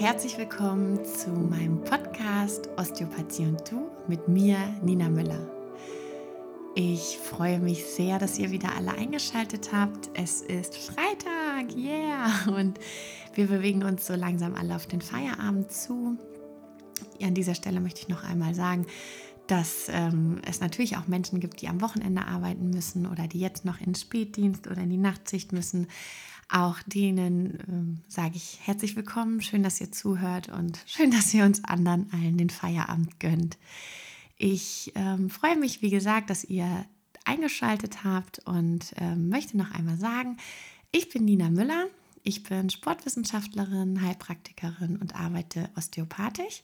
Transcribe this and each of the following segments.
herzlich willkommen zu meinem Podcast Osteopathie und Du mit mir, Nina Müller. Ich freue mich sehr, dass ihr wieder alle eingeschaltet habt. Es ist Freitag, yeah! Und wir bewegen uns so langsam alle auf den Feierabend zu. An dieser Stelle möchte ich noch einmal sagen, dass ähm, es natürlich auch Menschen gibt, die am Wochenende arbeiten müssen oder die jetzt noch ins Spätdienst oder in die Nachtsicht müssen. Auch denen ähm, sage ich herzlich willkommen, schön, dass ihr zuhört und schön, dass ihr uns anderen allen den Feierabend gönnt. Ich ähm, freue mich, wie gesagt, dass ihr eingeschaltet habt und ähm, möchte noch einmal sagen, ich bin Nina Müller. Ich bin Sportwissenschaftlerin, Heilpraktikerin und arbeite osteopathisch.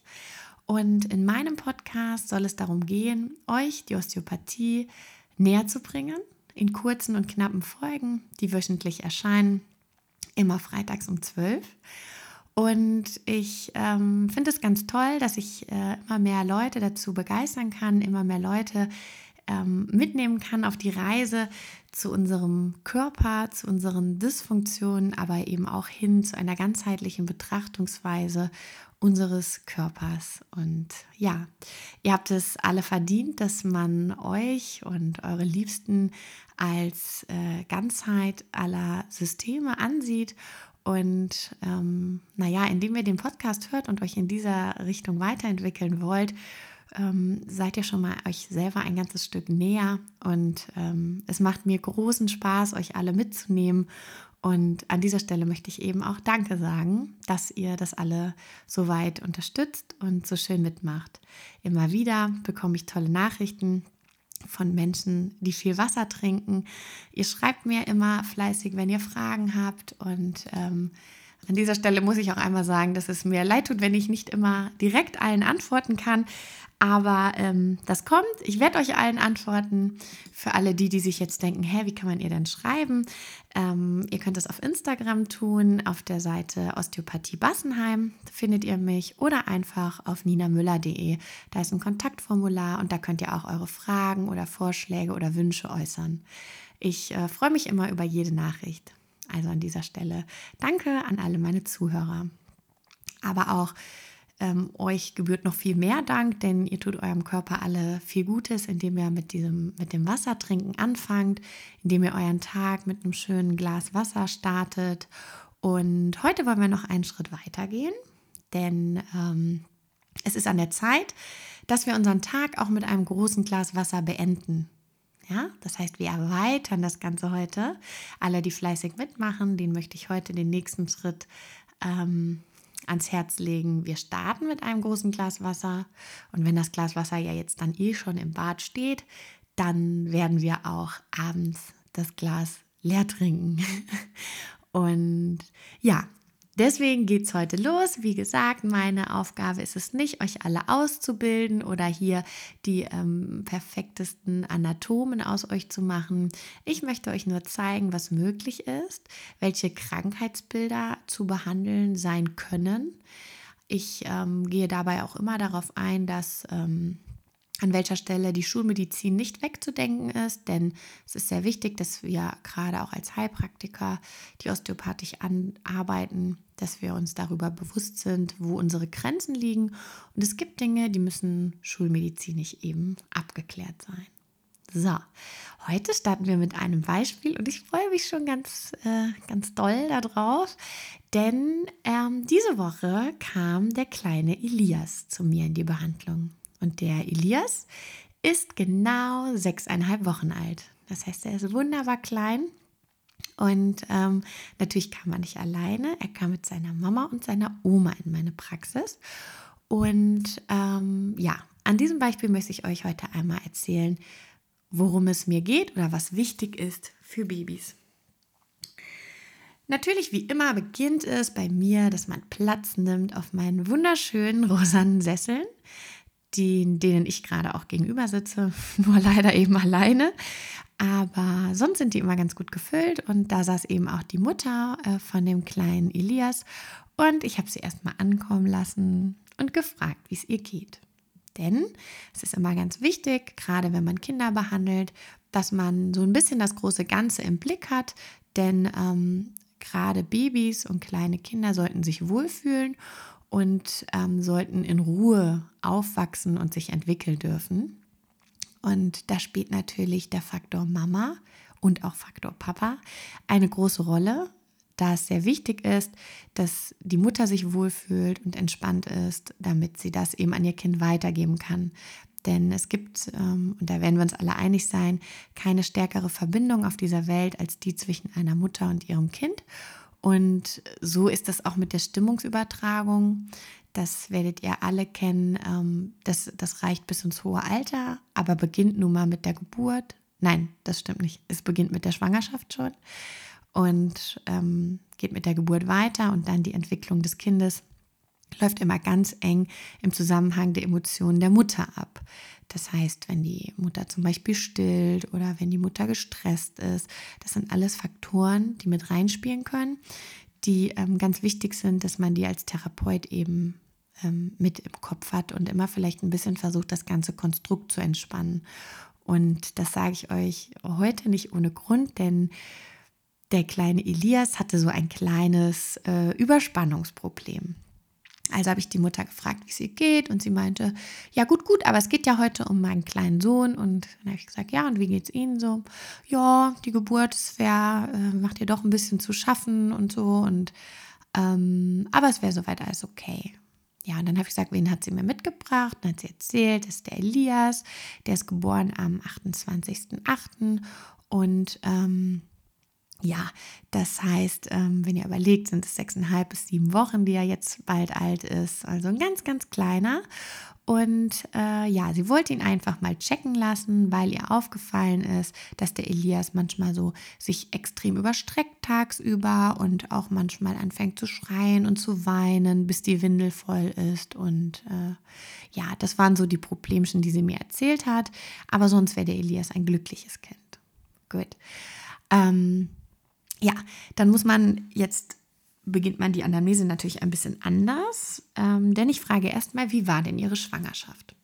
Und in meinem Podcast soll es darum gehen, euch die Osteopathie näher zu bringen, in kurzen und knappen Folgen, die wöchentlich erscheinen immer freitags um 12. Und ich ähm, finde es ganz toll, dass ich äh, immer mehr Leute dazu begeistern kann, immer mehr Leute ähm, mitnehmen kann auf die Reise zu unserem Körper, zu unseren Dysfunktionen, aber eben auch hin zu einer ganzheitlichen Betrachtungsweise unseres Körpers. Und ja, ihr habt es alle verdient, dass man euch und eure Liebsten als äh, Ganzheit aller Systeme ansieht. Und ähm, naja, indem ihr den Podcast hört und euch in dieser Richtung weiterentwickeln wollt, ähm, seid ihr schon mal euch selber ein ganzes Stück näher. Und ähm, es macht mir großen Spaß, euch alle mitzunehmen. Und an dieser Stelle möchte ich eben auch Danke sagen, dass ihr das alle so weit unterstützt und so schön mitmacht. Immer wieder bekomme ich tolle Nachrichten von Menschen, die viel Wasser trinken. Ihr schreibt mir immer fleißig, wenn ihr Fragen habt. Und ähm, an dieser Stelle muss ich auch einmal sagen, dass es mir leid tut, wenn ich nicht immer direkt allen antworten kann. Aber ähm, das kommt. Ich werde euch allen antworten. Für alle die, die sich jetzt denken, hä, wie kann man ihr denn schreiben? Ähm, ihr könnt das auf Instagram tun, auf der Seite Osteopathie Bassenheim findet ihr mich oder einfach auf ninamüller.de. Da ist ein Kontaktformular und da könnt ihr auch eure Fragen oder Vorschläge oder Wünsche äußern. Ich äh, freue mich immer über jede Nachricht. Also an dieser Stelle danke an alle meine Zuhörer. Aber auch ähm, euch gebührt noch viel mehr Dank, denn ihr tut eurem Körper alle viel Gutes, indem ihr mit, diesem, mit dem Wassertrinken anfangt, indem ihr euren Tag mit einem schönen Glas Wasser startet. Und heute wollen wir noch einen Schritt weiter gehen, denn ähm, es ist an der Zeit, dass wir unseren Tag auch mit einem großen Glas Wasser beenden. Ja, das heißt, wir erweitern das Ganze heute. Alle, die fleißig mitmachen, den möchte ich heute den nächsten Schritt ähm, ans Herz legen. Wir starten mit einem großen Glas Wasser und wenn das Glas Wasser ja jetzt dann eh schon im Bad steht, dann werden wir auch abends das Glas leer trinken. Und ja, Deswegen geht es heute los. Wie gesagt, meine Aufgabe ist es nicht, euch alle auszubilden oder hier die ähm, perfektesten Anatomen aus euch zu machen. Ich möchte euch nur zeigen, was möglich ist, welche Krankheitsbilder zu behandeln sein können. Ich ähm, gehe dabei auch immer darauf ein, dass ähm, an welcher Stelle die Schulmedizin nicht wegzudenken ist, denn es ist sehr wichtig, dass wir gerade auch als Heilpraktiker, die osteopathisch arbeiten, dass wir uns darüber bewusst sind, wo unsere Grenzen liegen. Und es gibt Dinge, die müssen schulmedizinisch eben abgeklärt sein. So, heute starten wir mit einem Beispiel und ich freue mich schon ganz, äh, ganz doll darauf, denn ähm, diese Woche kam der kleine Elias zu mir in die Behandlung. Und der Elias ist genau sechseinhalb Wochen alt. Das heißt, er ist wunderbar klein. Und ähm, natürlich kam er nicht alleine. Er kam mit seiner Mama und seiner Oma in meine Praxis. Und ähm, ja, an diesem Beispiel möchte ich euch heute einmal erzählen, worum es mir geht oder was wichtig ist für Babys. Natürlich, wie immer, beginnt es bei mir, dass man Platz nimmt auf meinen wunderschönen rosanen Sesseln die, denen ich gerade auch gegenüber sitze, nur leider eben alleine. Aber sonst sind die immer ganz gut gefüllt und da saß eben auch die Mutter äh, von dem kleinen Elias und ich habe sie erstmal ankommen lassen und gefragt, wie es ihr geht. Denn es ist immer ganz wichtig, gerade wenn man Kinder behandelt, dass man so ein bisschen das große Ganze im Blick hat, denn ähm, gerade Babys und kleine Kinder sollten sich wohlfühlen und ähm, sollten in Ruhe aufwachsen und sich entwickeln dürfen. Und da spielt natürlich der Faktor Mama und auch Faktor Papa eine große Rolle, da es sehr wichtig ist, dass die Mutter sich wohlfühlt und entspannt ist, damit sie das eben an ihr Kind weitergeben kann. Denn es gibt, ähm, und da werden wir uns alle einig sein, keine stärkere Verbindung auf dieser Welt als die zwischen einer Mutter und ihrem Kind. Und so ist das auch mit der Stimmungsübertragung. Das werdet ihr alle kennen. Ähm, das, das reicht bis ins hohe Alter, aber beginnt nun mal mit der Geburt. Nein, das stimmt nicht. Es beginnt mit der Schwangerschaft schon und ähm, geht mit der Geburt weiter und dann die Entwicklung des Kindes läuft immer ganz eng im Zusammenhang der Emotionen der Mutter ab. Das heißt, wenn die Mutter zum Beispiel stillt oder wenn die Mutter gestresst ist, das sind alles Faktoren, die mit reinspielen können, die ähm, ganz wichtig sind, dass man die als Therapeut eben ähm, mit im Kopf hat und immer vielleicht ein bisschen versucht, das ganze Konstrukt zu entspannen. Und das sage ich euch heute nicht ohne Grund, denn der kleine Elias hatte so ein kleines äh, Überspannungsproblem. Also habe ich die Mutter gefragt, wie es ihr geht und sie meinte, ja gut, gut, aber es geht ja heute um meinen kleinen Sohn und dann habe ich gesagt, ja und wie geht es Ihnen so? Ja, die Geburt wäre, äh, macht ihr doch ein bisschen zu schaffen und so und ähm, aber es wäre soweit alles okay. Ja, und dann habe ich gesagt, wen hat sie mir mitgebracht? Dann hat sie erzählt, das ist der Elias, der ist geboren am 28.08. und ähm, ja, das heißt, ähm, wenn ihr überlegt, sind es sechseinhalb bis sieben Wochen, die er jetzt bald alt ist. Also ein ganz, ganz kleiner. Und äh, ja, sie wollte ihn einfach mal checken lassen, weil ihr aufgefallen ist, dass der Elias manchmal so sich extrem überstreckt tagsüber und auch manchmal anfängt zu schreien und zu weinen, bis die Windel voll ist. Und äh, ja, das waren so die Problemchen, die sie mir erzählt hat. Aber sonst wäre der Elias ein glückliches Kind. Gut. Ähm, ja, dann muss man jetzt beginnt man die Anamnese natürlich ein bisschen anders, ähm, denn ich frage erstmal, wie war denn Ihre Schwangerschaft?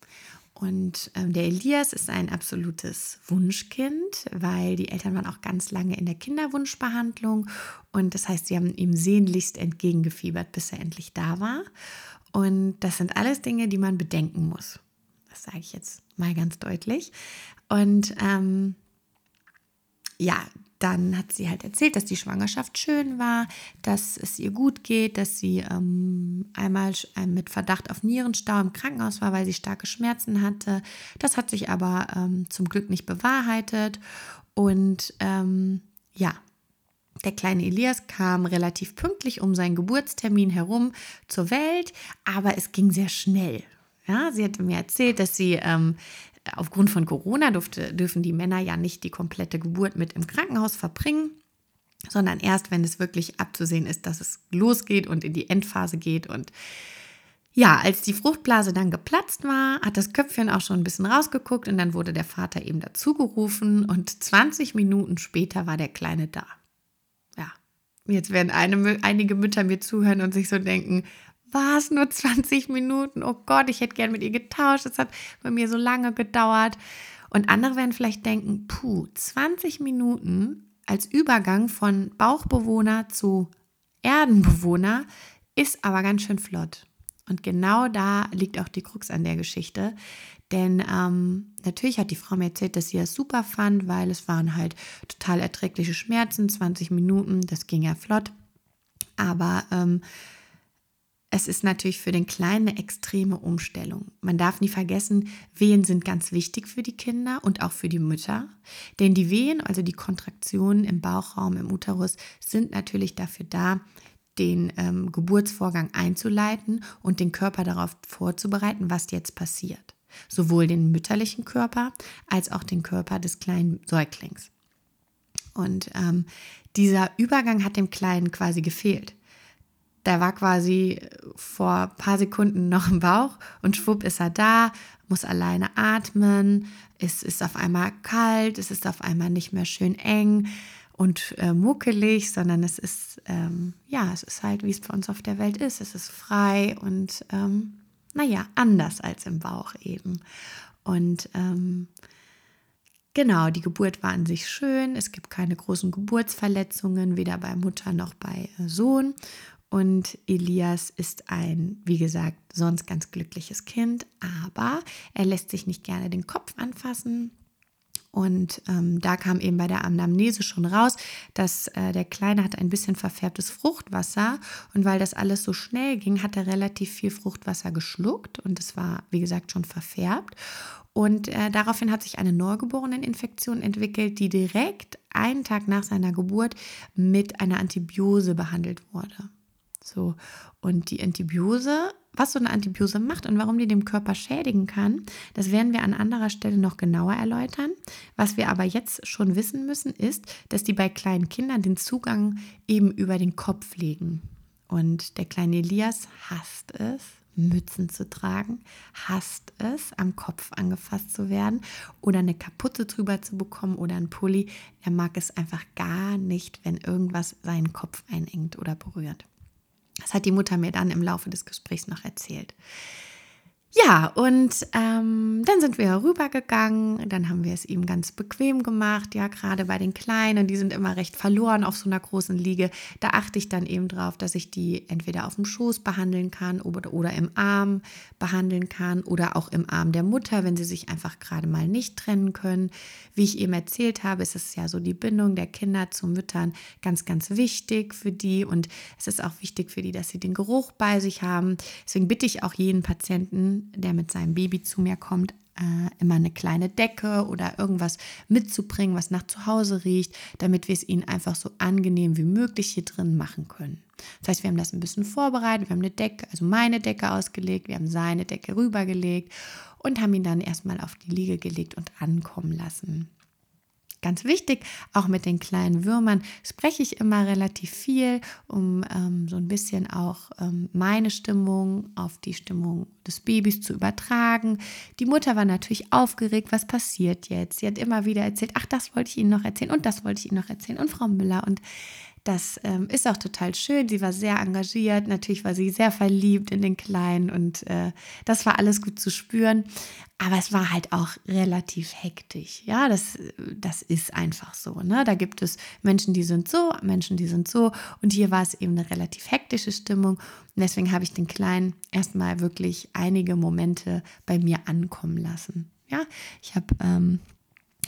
Und ähm, der Elias ist ein absolutes Wunschkind, weil die Eltern waren auch ganz lange in der Kinderwunschbehandlung und das heißt, sie haben ihm sehnlichst entgegengefiebert, bis er endlich da war. Und das sind alles Dinge, die man bedenken muss. Das sage ich jetzt mal ganz deutlich. Und ähm, ja, dann hat sie halt erzählt, dass die Schwangerschaft schön war, dass es ihr gut geht, dass sie ähm, einmal mit Verdacht auf Nierenstau im Krankenhaus war, weil sie starke Schmerzen hatte. Das hat sich aber ähm, zum Glück nicht bewahrheitet. Und ähm, ja, der kleine Elias kam relativ pünktlich um seinen Geburtstermin herum zur Welt, aber es ging sehr schnell. Ja, sie hatte mir erzählt, dass sie ähm, aufgrund von Corona durfte, dürfen die Männer ja nicht die komplette Geburt mit im Krankenhaus verbringen, sondern erst, wenn es wirklich abzusehen ist, dass es losgeht und in die Endphase geht. Und ja, als die Fruchtblase dann geplatzt war, hat das Köpfchen auch schon ein bisschen rausgeguckt und dann wurde der Vater eben dazugerufen und 20 Minuten später war der Kleine da. Ja, jetzt werden eine, einige Mütter mir zuhören und sich so denken, war es nur 20 Minuten? Oh Gott, ich hätte gern mit ihr getauscht. Das hat bei mir so lange gedauert. Und andere werden vielleicht denken, puh, 20 Minuten als Übergang von Bauchbewohner zu Erdenbewohner ist aber ganz schön flott. Und genau da liegt auch die Krux an der Geschichte. Denn ähm, natürlich hat die Frau mir erzählt, dass sie das super fand, weil es waren halt total erträgliche Schmerzen, 20 Minuten, das ging ja flott. Aber ähm, es ist natürlich für den Kleinen eine extreme Umstellung. Man darf nie vergessen, Wehen sind ganz wichtig für die Kinder und auch für die Mütter. Denn die Wehen, also die Kontraktionen im Bauchraum, im Uterus, sind natürlich dafür da, den ähm, Geburtsvorgang einzuleiten und den Körper darauf vorzubereiten, was jetzt passiert. Sowohl den mütterlichen Körper als auch den Körper des kleinen Säuglings. Und ähm, dieser Übergang hat dem Kleinen quasi gefehlt der war quasi vor ein paar Sekunden noch im Bauch und schwupp ist er da, muss alleine atmen, es ist auf einmal kalt, es ist auf einmal nicht mehr schön eng und äh, muckelig, sondern es ist, ähm, ja, es ist halt, wie es bei uns auf der Welt ist. Es ist frei und, ähm, naja, anders als im Bauch eben. Und ähm, Genau, die Geburt war an sich schön. Es gibt keine großen Geburtsverletzungen, weder bei Mutter noch bei äh, Sohn. Und Elias ist ein, wie gesagt, sonst ganz glückliches Kind, aber er lässt sich nicht gerne den Kopf anfassen. Und ähm, da kam eben bei der Anamnese schon raus, dass äh, der Kleine hat ein bisschen verfärbtes Fruchtwasser. Und weil das alles so schnell ging, hat er relativ viel Fruchtwasser geschluckt. Und es war, wie gesagt, schon verfärbt. Und äh, daraufhin hat sich eine Neugeboreneninfektion entwickelt, die direkt einen Tag nach seiner Geburt mit einer Antibiose behandelt wurde. So, und die Antibiose, was so eine Antibiose macht und warum die dem Körper schädigen kann, das werden wir an anderer Stelle noch genauer erläutern. Was wir aber jetzt schon wissen müssen, ist, dass die bei kleinen Kindern den Zugang eben über den Kopf legen. Und der kleine Elias hasst es, Mützen zu tragen, hasst es, am Kopf angefasst zu werden oder eine Kapuze drüber zu bekommen oder ein Pulli. Er mag es einfach gar nicht, wenn irgendwas seinen Kopf einengt oder berührt. Das hat die Mutter mir dann im Laufe des Gesprächs noch erzählt. Ja, und ähm, dann sind wir rübergegangen, dann haben wir es ihm ganz bequem gemacht, ja, gerade bei den Kleinen, die sind immer recht verloren auf so einer großen Liege. Da achte ich dann eben drauf, dass ich die entweder auf dem Schoß behandeln kann oder, oder im Arm behandeln kann oder auch im Arm der Mutter, wenn sie sich einfach gerade mal nicht trennen können. Wie ich eben erzählt habe, ist es ja so die Bindung der Kinder zu Müttern ganz, ganz wichtig für die und es ist auch wichtig für die, dass sie den Geruch bei sich haben. Deswegen bitte ich auch jeden Patienten, der mit seinem Baby zu mir kommt, äh, immer eine kleine Decke oder irgendwas mitzubringen, was nach zu Hause riecht, damit wir es ihnen einfach so angenehm wie möglich hier drin machen können. Das heißt, wir haben das ein bisschen vorbereitet, wir haben eine Decke, also meine Decke ausgelegt, wir haben seine Decke rübergelegt und haben ihn dann erstmal auf die Liege gelegt und ankommen lassen. Ganz wichtig, auch mit den kleinen Würmern spreche ich immer relativ viel, um ähm, so ein bisschen auch ähm, meine Stimmung auf die Stimmung des Babys zu übertragen. Die Mutter war natürlich aufgeregt, was passiert jetzt? Sie hat immer wieder erzählt, ach, das wollte ich Ihnen noch erzählen und das wollte ich Ihnen noch erzählen und Frau Müller und das ähm, ist auch total schön. Sie war sehr engagiert. Natürlich war sie sehr verliebt in den Kleinen und äh, das war alles gut zu spüren. Aber es war halt auch relativ hektisch. Ja, das, das ist einfach so. Ne? Da gibt es Menschen, die sind so, Menschen, die sind so. Und hier war es eben eine relativ hektische Stimmung. Und deswegen habe ich den Kleinen erstmal wirklich einige Momente bei mir ankommen lassen. Ja, ich habe ähm,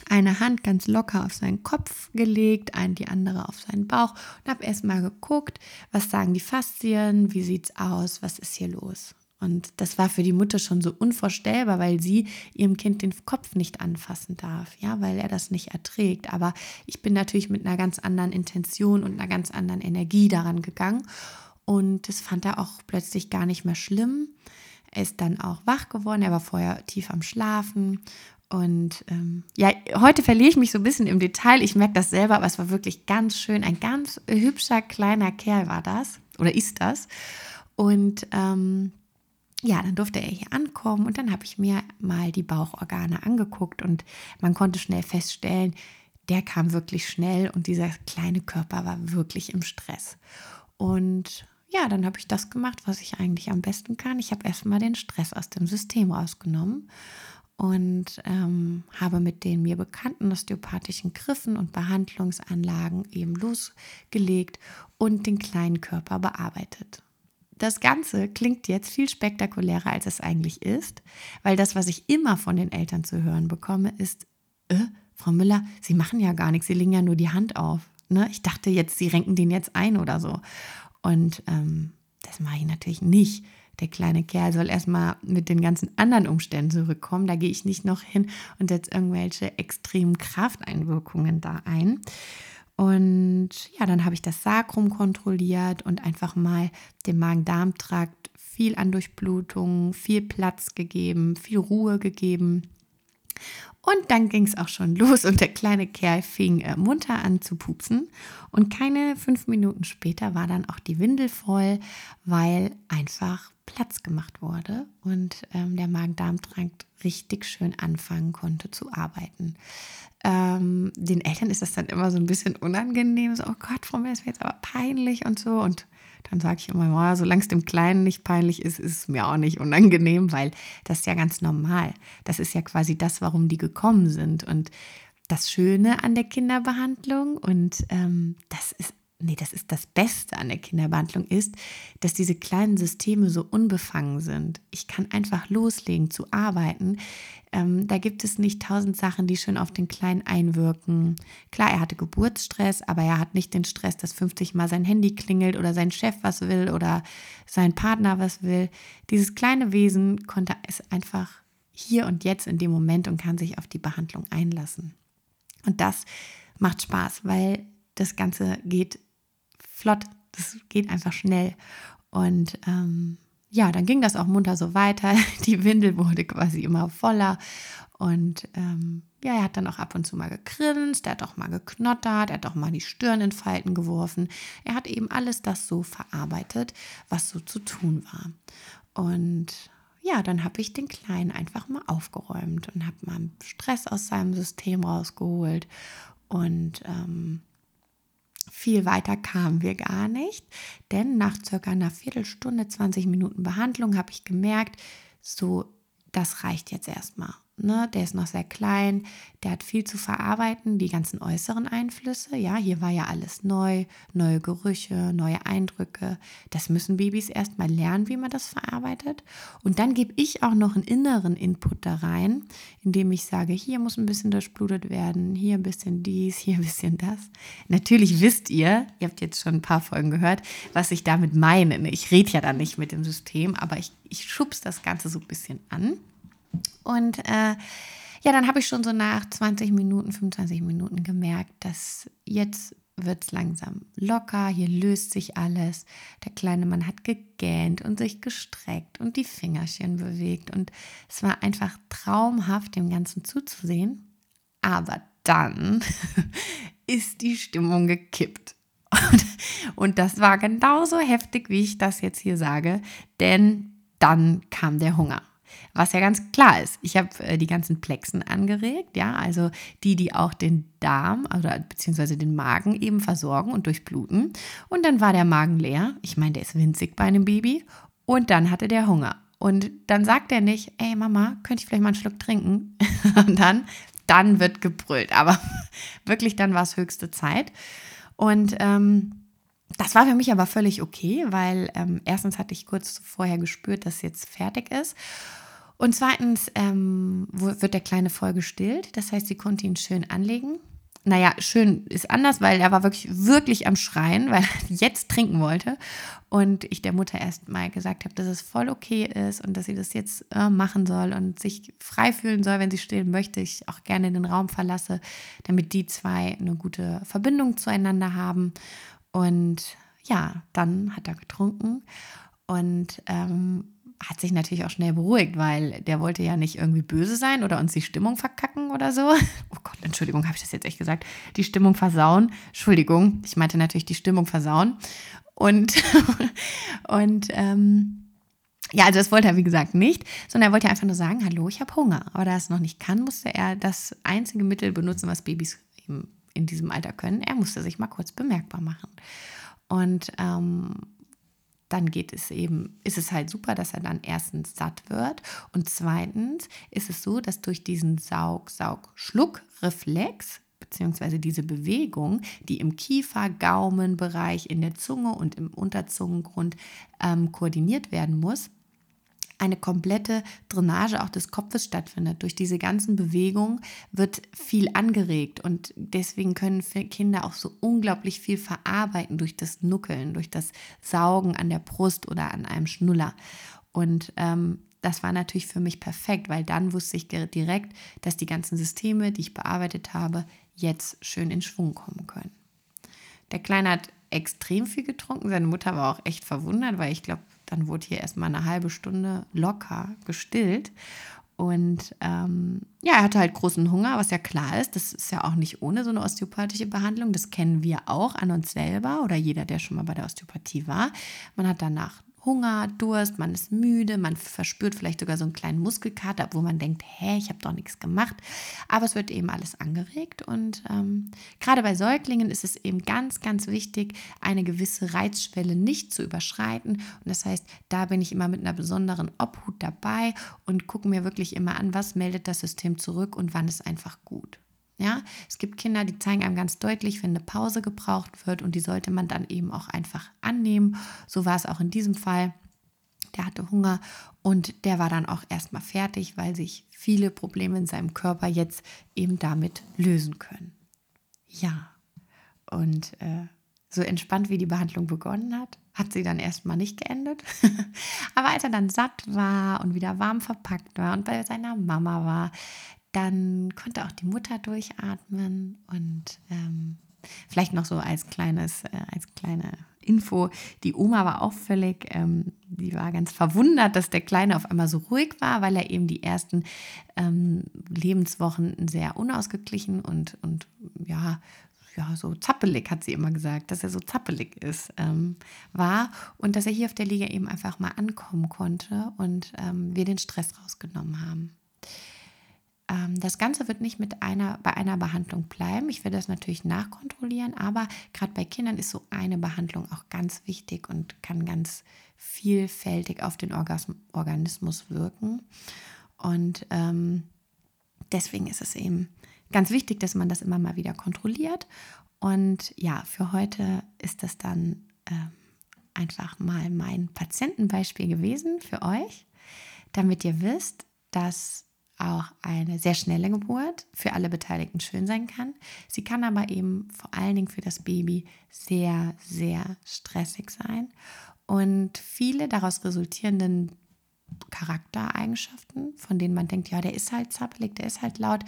eine Hand ganz locker auf seinen Kopf gelegt, ein, die andere auf seinen Bauch und habe erstmal geguckt, was sagen die Faszien, wie sieht's aus, was ist hier los. Und das war für die Mutter schon so unvorstellbar, weil sie ihrem Kind den Kopf nicht anfassen darf, ja, weil er das nicht erträgt. Aber ich bin natürlich mit einer ganz anderen Intention und einer ganz anderen Energie daran gegangen. Und das fand er auch plötzlich gar nicht mehr schlimm. Er ist dann auch wach geworden. Er war vorher tief am Schlafen und ähm, ja, heute verliere ich mich so ein bisschen im Detail. Ich merke das selber, aber es war wirklich ganz schön. Ein ganz hübscher kleiner Kerl war das oder ist das. Und ähm, ja, dann durfte er hier ankommen und dann habe ich mir mal die Bauchorgane angeguckt und man konnte schnell feststellen, der kam wirklich schnell und dieser kleine Körper war wirklich im Stress. Und ja, dann habe ich das gemacht, was ich eigentlich am besten kann. Ich habe erstmal den Stress aus dem System rausgenommen und ähm, habe mit den mir bekannten osteopathischen Griffen und Behandlungsanlagen eben losgelegt und den kleinen Körper bearbeitet. Das Ganze klingt jetzt viel spektakulärer, als es eigentlich ist, weil das, was ich immer von den Eltern zu hören bekomme, ist, äh, Frau Müller, Sie machen ja gar nichts, Sie legen ja nur die Hand auf. Ne? Ich dachte jetzt, Sie renken den jetzt ein oder so. Und ähm, das mache ich natürlich nicht der kleine Kerl soll erstmal mit den ganzen anderen Umständen zurückkommen. Da gehe ich nicht noch hin und setze irgendwelche extremen Krafteinwirkungen da ein. Und ja, dann habe ich das Sakrum kontrolliert und einfach mal dem Magen-Darm-Trakt viel an Durchblutung, viel Platz gegeben, viel Ruhe gegeben. Und dann ging es auch schon los und der kleine Kerl fing äh, munter an zu pupsen. Und keine fünf Minuten später war dann auch die Windel voll, weil einfach Platz gemacht wurde und ähm, der Magen-Darm-Trakt richtig schön anfangen konnte zu arbeiten. Ähm, den Eltern ist das dann immer so ein bisschen unangenehm, so, oh Gott, Frau ist mir jetzt aber peinlich und so. Und dann sage ich immer, oh, solange es dem Kleinen nicht peinlich ist, ist es mir auch nicht unangenehm, weil das ist ja ganz normal. Das ist ja quasi das, warum die gekommen sind. Und das Schöne an der Kinderbehandlung und ähm, das ist nee, das ist das Beste an der Kinderbehandlung ist, dass diese kleinen Systeme so unbefangen sind. Ich kann einfach loslegen zu arbeiten. Ähm, da gibt es nicht tausend Sachen, die schon auf den Kleinen einwirken. Klar, er hatte Geburtsstress, aber er hat nicht den Stress, dass 50 Mal sein Handy klingelt oder sein Chef was will oder sein Partner was will. Dieses kleine Wesen konnte es einfach hier und jetzt in dem Moment und kann sich auf die Behandlung einlassen. Und das macht Spaß, weil das Ganze geht flott, das geht einfach schnell. Und ähm, ja, dann ging das auch munter so weiter. Die Windel wurde quasi immer voller. Und ähm, ja, er hat dann auch ab und zu mal gegrinst, er hat auch mal geknottert, er hat auch mal die Stirn in Falten geworfen. Er hat eben alles das so verarbeitet, was so zu tun war. Und ja, dann habe ich den Kleinen einfach mal aufgeräumt und habe mal Stress aus seinem System rausgeholt. Und ähm, viel weiter kamen wir gar nicht, denn nach circa einer Viertelstunde, 20 Minuten Behandlung habe ich gemerkt, so, das reicht jetzt erstmal. Ne, der ist noch sehr klein, der hat viel zu verarbeiten, die ganzen äußeren Einflüsse. Ja, hier war ja alles neu, neue Gerüche, neue Eindrücke. Das müssen Babys erstmal lernen, wie man das verarbeitet. Und dann gebe ich auch noch einen inneren Input da rein, indem ich sage, hier muss ein bisschen durchblutet werden, hier ein bisschen dies, hier ein bisschen das. Natürlich wisst ihr, ihr habt jetzt schon ein paar Folgen gehört, was ich damit meine. Ich rede ja dann nicht mit dem System, aber ich, ich schubs das Ganze so ein bisschen an. Und äh, ja, dann habe ich schon so nach 20 Minuten, 25 Minuten gemerkt, dass jetzt wird es langsam locker, hier löst sich alles. Der kleine Mann hat gegähnt und sich gestreckt und die Fingerchen bewegt. Und es war einfach traumhaft, dem Ganzen zuzusehen. Aber dann ist die Stimmung gekippt. Und, und das war genauso heftig, wie ich das jetzt hier sage, denn dann kam der Hunger. Was ja ganz klar ist. Ich habe äh, die ganzen Plexen angeregt, ja, also die, die auch den Darm oder beziehungsweise den Magen eben versorgen und durchbluten. Und dann war der Magen leer. Ich meine, der ist winzig bei einem Baby. Und dann hatte der Hunger. Und dann sagt er nicht, ey Mama, könnte ich vielleicht mal einen Schluck trinken? und dann, dann wird gebrüllt. Aber wirklich, dann war es höchste Zeit. Und ähm, das war für mich aber völlig okay, weil ähm, erstens hatte ich kurz vorher gespürt, dass jetzt fertig ist. Und zweitens ähm, wird der Kleine voll gestillt. Das heißt, sie konnte ihn schön anlegen. Naja, schön ist anders, weil er war wirklich, wirklich am Schreien, weil er jetzt trinken wollte. Und ich der Mutter erst mal gesagt habe, dass es voll okay ist und dass sie das jetzt äh, machen soll und sich frei fühlen soll, wenn sie stillen möchte. Ich auch gerne den Raum verlasse, damit die zwei eine gute Verbindung zueinander haben. Und ja, dann hat er getrunken und ähm, hat sich natürlich auch schnell beruhigt, weil der wollte ja nicht irgendwie böse sein oder uns die Stimmung verkacken oder so. Oh Gott, Entschuldigung, habe ich das jetzt echt gesagt? Die Stimmung versauen. Entschuldigung, ich meinte natürlich die Stimmung versauen. Und, und ähm, ja, also das wollte er wie gesagt nicht, sondern er wollte einfach nur sagen, hallo, ich habe Hunger. Aber da er es noch nicht kann, musste er das einzige Mittel benutzen, was Babys in diesem Alter können. Er musste sich mal kurz bemerkbar machen. Und ähm, dann geht es eben, ist es halt super, dass er dann erstens satt wird und zweitens ist es so, dass durch diesen Saug-Saug-Schluck-Reflex beziehungsweise diese Bewegung, die im Kiefer-Gaumenbereich, in der Zunge und im Unterzungengrund ähm, koordiniert werden muss, eine komplette Drainage auch des Kopfes stattfindet. Durch diese ganzen Bewegungen wird viel angeregt und deswegen können Kinder auch so unglaublich viel verarbeiten durch das Nuckeln, durch das Saugen an der Brust oder an einem Schnuller. Und ähm, das war natürlich für mich perfekt, weil dann wusste ich direkt, dass die ganzen Systeme, die ich bearbeitet habe, jetzt schön in Schwung kommen können. Der Kleine hat extrem viel getrunken. Seine Mutter war auch echt verwundert, weil ich glaube, dann wurde hier erstmal eine halbe Stunde locker gestillt. Und ähm, ja, er hatte halt großen Hunger, was ja klar ist. Das ist ja auch nicht ohne so eine osteopathische Behandlung. Das kennen wir auch an uns selber oder jeder, der schon mal bei der Osteopathie war. Man hat danach Hunger, Durst, man ist müde, man verspürt vielleicht sogar so einen kleinen Muskelkater, wo man denkt, hä, ich habe doch nichts gemacht. Aber es wird eben alles angeregt und ähm, gerade bei Säuglingen ist es eben ganz, ganz wichtig, eine gewisse Reizschwelle nicht zu überschreiten. Und das heißt, da bin ich immer mit einer besonderen Obhut dabei und gucke mir wirklich immer an, was meldet das System zurück und wann ist einfach gut. Ja, es gibt Kinder, die zeigen einem ganz deutlich, wenn eine Pause gebraucht wird und die sollte man dann eben auch einfach annehmen. So war es auch in diesem Fall. Der hatte Hunger und der war dann auch erstmal fertig, weil sich viele Probleme in seinem Körper jetzt eben damit lösen können. Ja, und äh, so entspannt wie die Behandlung begonnen hat, hat sie dann erstmal nicht geendet. Aber als er dann satt war und wieder warm verpackt war und bei seiner Mama war, dann konnte auch die Mutter durchatmen und ähm, vielleicht noch so als kleines, äh, als kleine Info, die Oma war auch völlig, ähm, die war ganz verwundert, dass der Kleine auf einmal so ruhig war, weil er eben die ersten ähm, Lebenswochen sehr unausgeglichen und, und ja, ja, so zappelig, hat sie immer gesagt, dass er so zappelig ist, ähm, war und dass er hier auf der Liga eben einfach mal ankommen konnte und ähm, wir den Stress rausgenommen haben. Ähm, das Ganze wird nicht mit einer, bei einer Behandlung bleiben. Ich werde das natürlich nachkontrollieren, aber gerade bei Kindern ist so eine Behandlung auch ganz wichtig und kann ganz vielfältig auf den Orgasm Organismus wirken. Und ähm, deswegen ist es eben ganz wichtig, dass man das immer mal wieder kontrolliert. Und ja, für heute ist das dann äh, einfach mal mein Patientenbeispiel gewesen für euch, damit ihr wisst, dass auch eine sehr schnelle Geburt für alle Beteiligten schön sein kann. Sie kann aber eben vor allen Dingen für das Baby sehr, sehr stressig sein. Und viele daraus resultierenden Charaktereigenschaften, von denen man denkt, ja, der ist halt zappelig, der ist halt laut,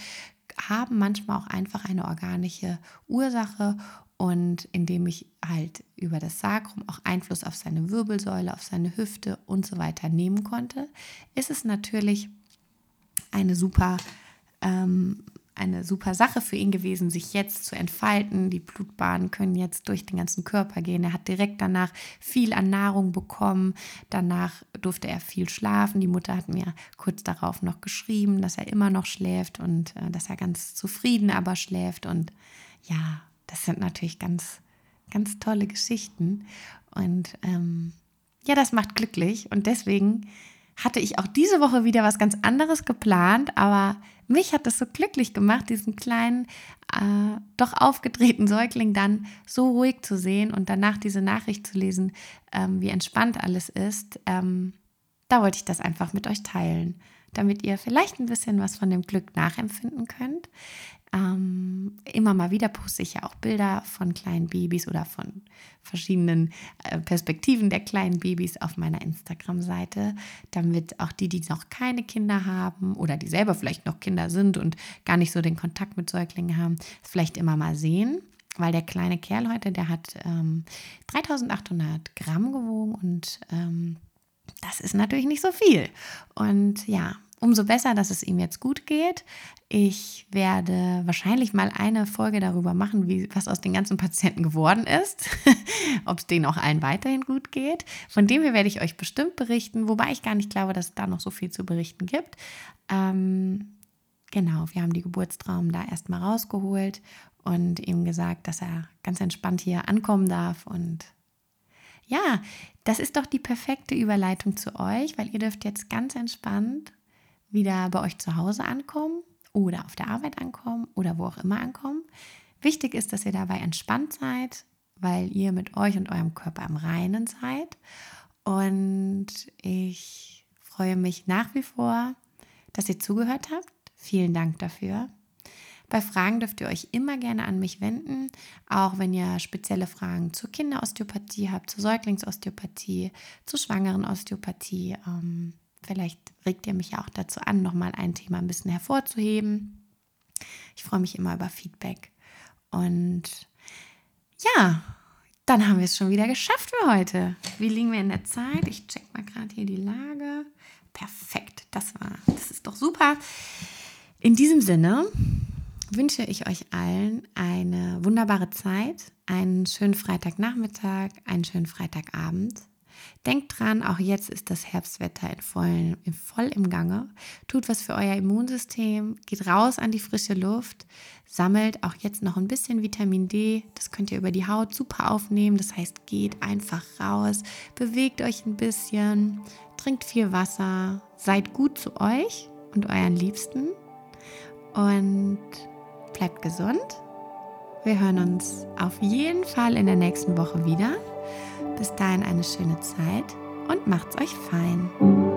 haben manchmal auch einfach eine organische Ursache und indem ich halt über das Sacrum auch Einfluss auf seine Wirbelsäule, auf seine Hüfte und so weiter nehmen konnte, ist es natürlich eine super, ähm, eine super Sache für ihn gewesen, sich jetzt zu entfalten. Die Blutbahnen können jetzt durch den ganzen Körper gehen. Er hat direkt danach viel an Nahrung bekommen. Danach durfte er viel schlafen. Die Mutter hat mir kurz darauf noch geschrieben, dass er immer noch schläft und äh, dass er ganz zufrieden aber schläft. Und ja, das sind natürlich ganz, ganz tolle Geschichten. Und ähm, ja, das macht glücklich. Und deswegen hatte ich auch diese Woche wieder was ganz anderes geplant, aber mich hat es so glücklich gemacht, diesen kleinen, äh, doch aufgedrehten Säugling dann so ruhig zu sehen und danach diese Nachricht zu lesen, ähm, wie entspannt alles ist. Ähm, da wollte ich das einfach mit euch teilen, damit ihr vielleicht ein bisschen was von dem Glück nachempfinden könnt. Ähm, immer mal wieder poste ich ja auch Bilder von kleinen Babys oder von verschiedenen äh, Perspektiven der kleinen Babys auf meiner Instagram-Seite, damit auch die, die noch keine Kinder haben oder die selber vielleicht noch Kinder sind und gar nicht so den Kontakt mit Säuglingen haben, es vielleicht immer mal sehen weil der kleine Kerl heute, der hat ähm, 3800 Gramm gewogen und ähm, das ist natürlich nicht so viel. Und ja, umso besser, dass es ihm jetzt gut geht. Ich werde wahrscheinlich mal eine Folge darüber machen, wie, was aus den ganzen Patienten geworden ist, ob es denen auch allen weiterhin gut geht. Von dem her werde ich euch bestimmt berichten, wobei ich gar nicht glaube, dass es da noch so viel zu berichten gibt. Ähm, genau, wir haben die Geburtstraum da erstmal rausgeholt und ihm gesagt, dass er ganz entspannt hier ankommen darf und ja, das ist doch die perfekte Überleitung zu euch, weil ihr dürft jetzt ganz entspannt wieder bei euch zu Hause ankommen oder auf der Arbeit ankommen oder wo auch immer ankommen. Wichtig ist, dass ihr dabei entspannt seid, weil ihr mit euch und eurem Körper im Reinen seid. Und ich freue mich nach wie vor, dass ihr zugehört habt. Vielen Dank dafür. Bei Fragen dürft ihr euch immer gerne an mich wenden, auch wenn ihr spezielle Fragen zur Kinderosteopathie habt, zur Säuglingsosteopathie, zur schwangeren Osteopathie. Ähm, Vielleicht regt ihr mich ja auch dazu an, nochmal ein Thema ein bisschen hervorzuheben. Ich freue mich immer über Feedback. Und ja, dann haben wir es schon wieder geschafft für heute. Wie liegen wir in der Zeit? Ich check mal gerade hier die Lage. Perfekt, das war, das ist doch super. In diesem Sinne wünsche ich euch allen eine wunderbare Zeit, einen schönen Freitagnachmittag, einen schönen Freitagabend. Denkt dran, auch jetzt ist das Herbstwetter in voll, in voll im Gange. Tut was für euer Immunsystem, geht raus an die frische Luft, sammelt auch jetzt noch ein bisschen Vitamin D. Das könnt ihr über die Haut super aufnehmen. Das heißt, geht einfach raus, bewegt euch ein bisschen, trinkt viel Wasser, seid gut zu euch und euren Liebsten. Und bleibt gesund. Wir hören uns auf jeden Fall in der nächsten Woche wieder. Bis dahin eine schöne Zeit und macht's euch fein.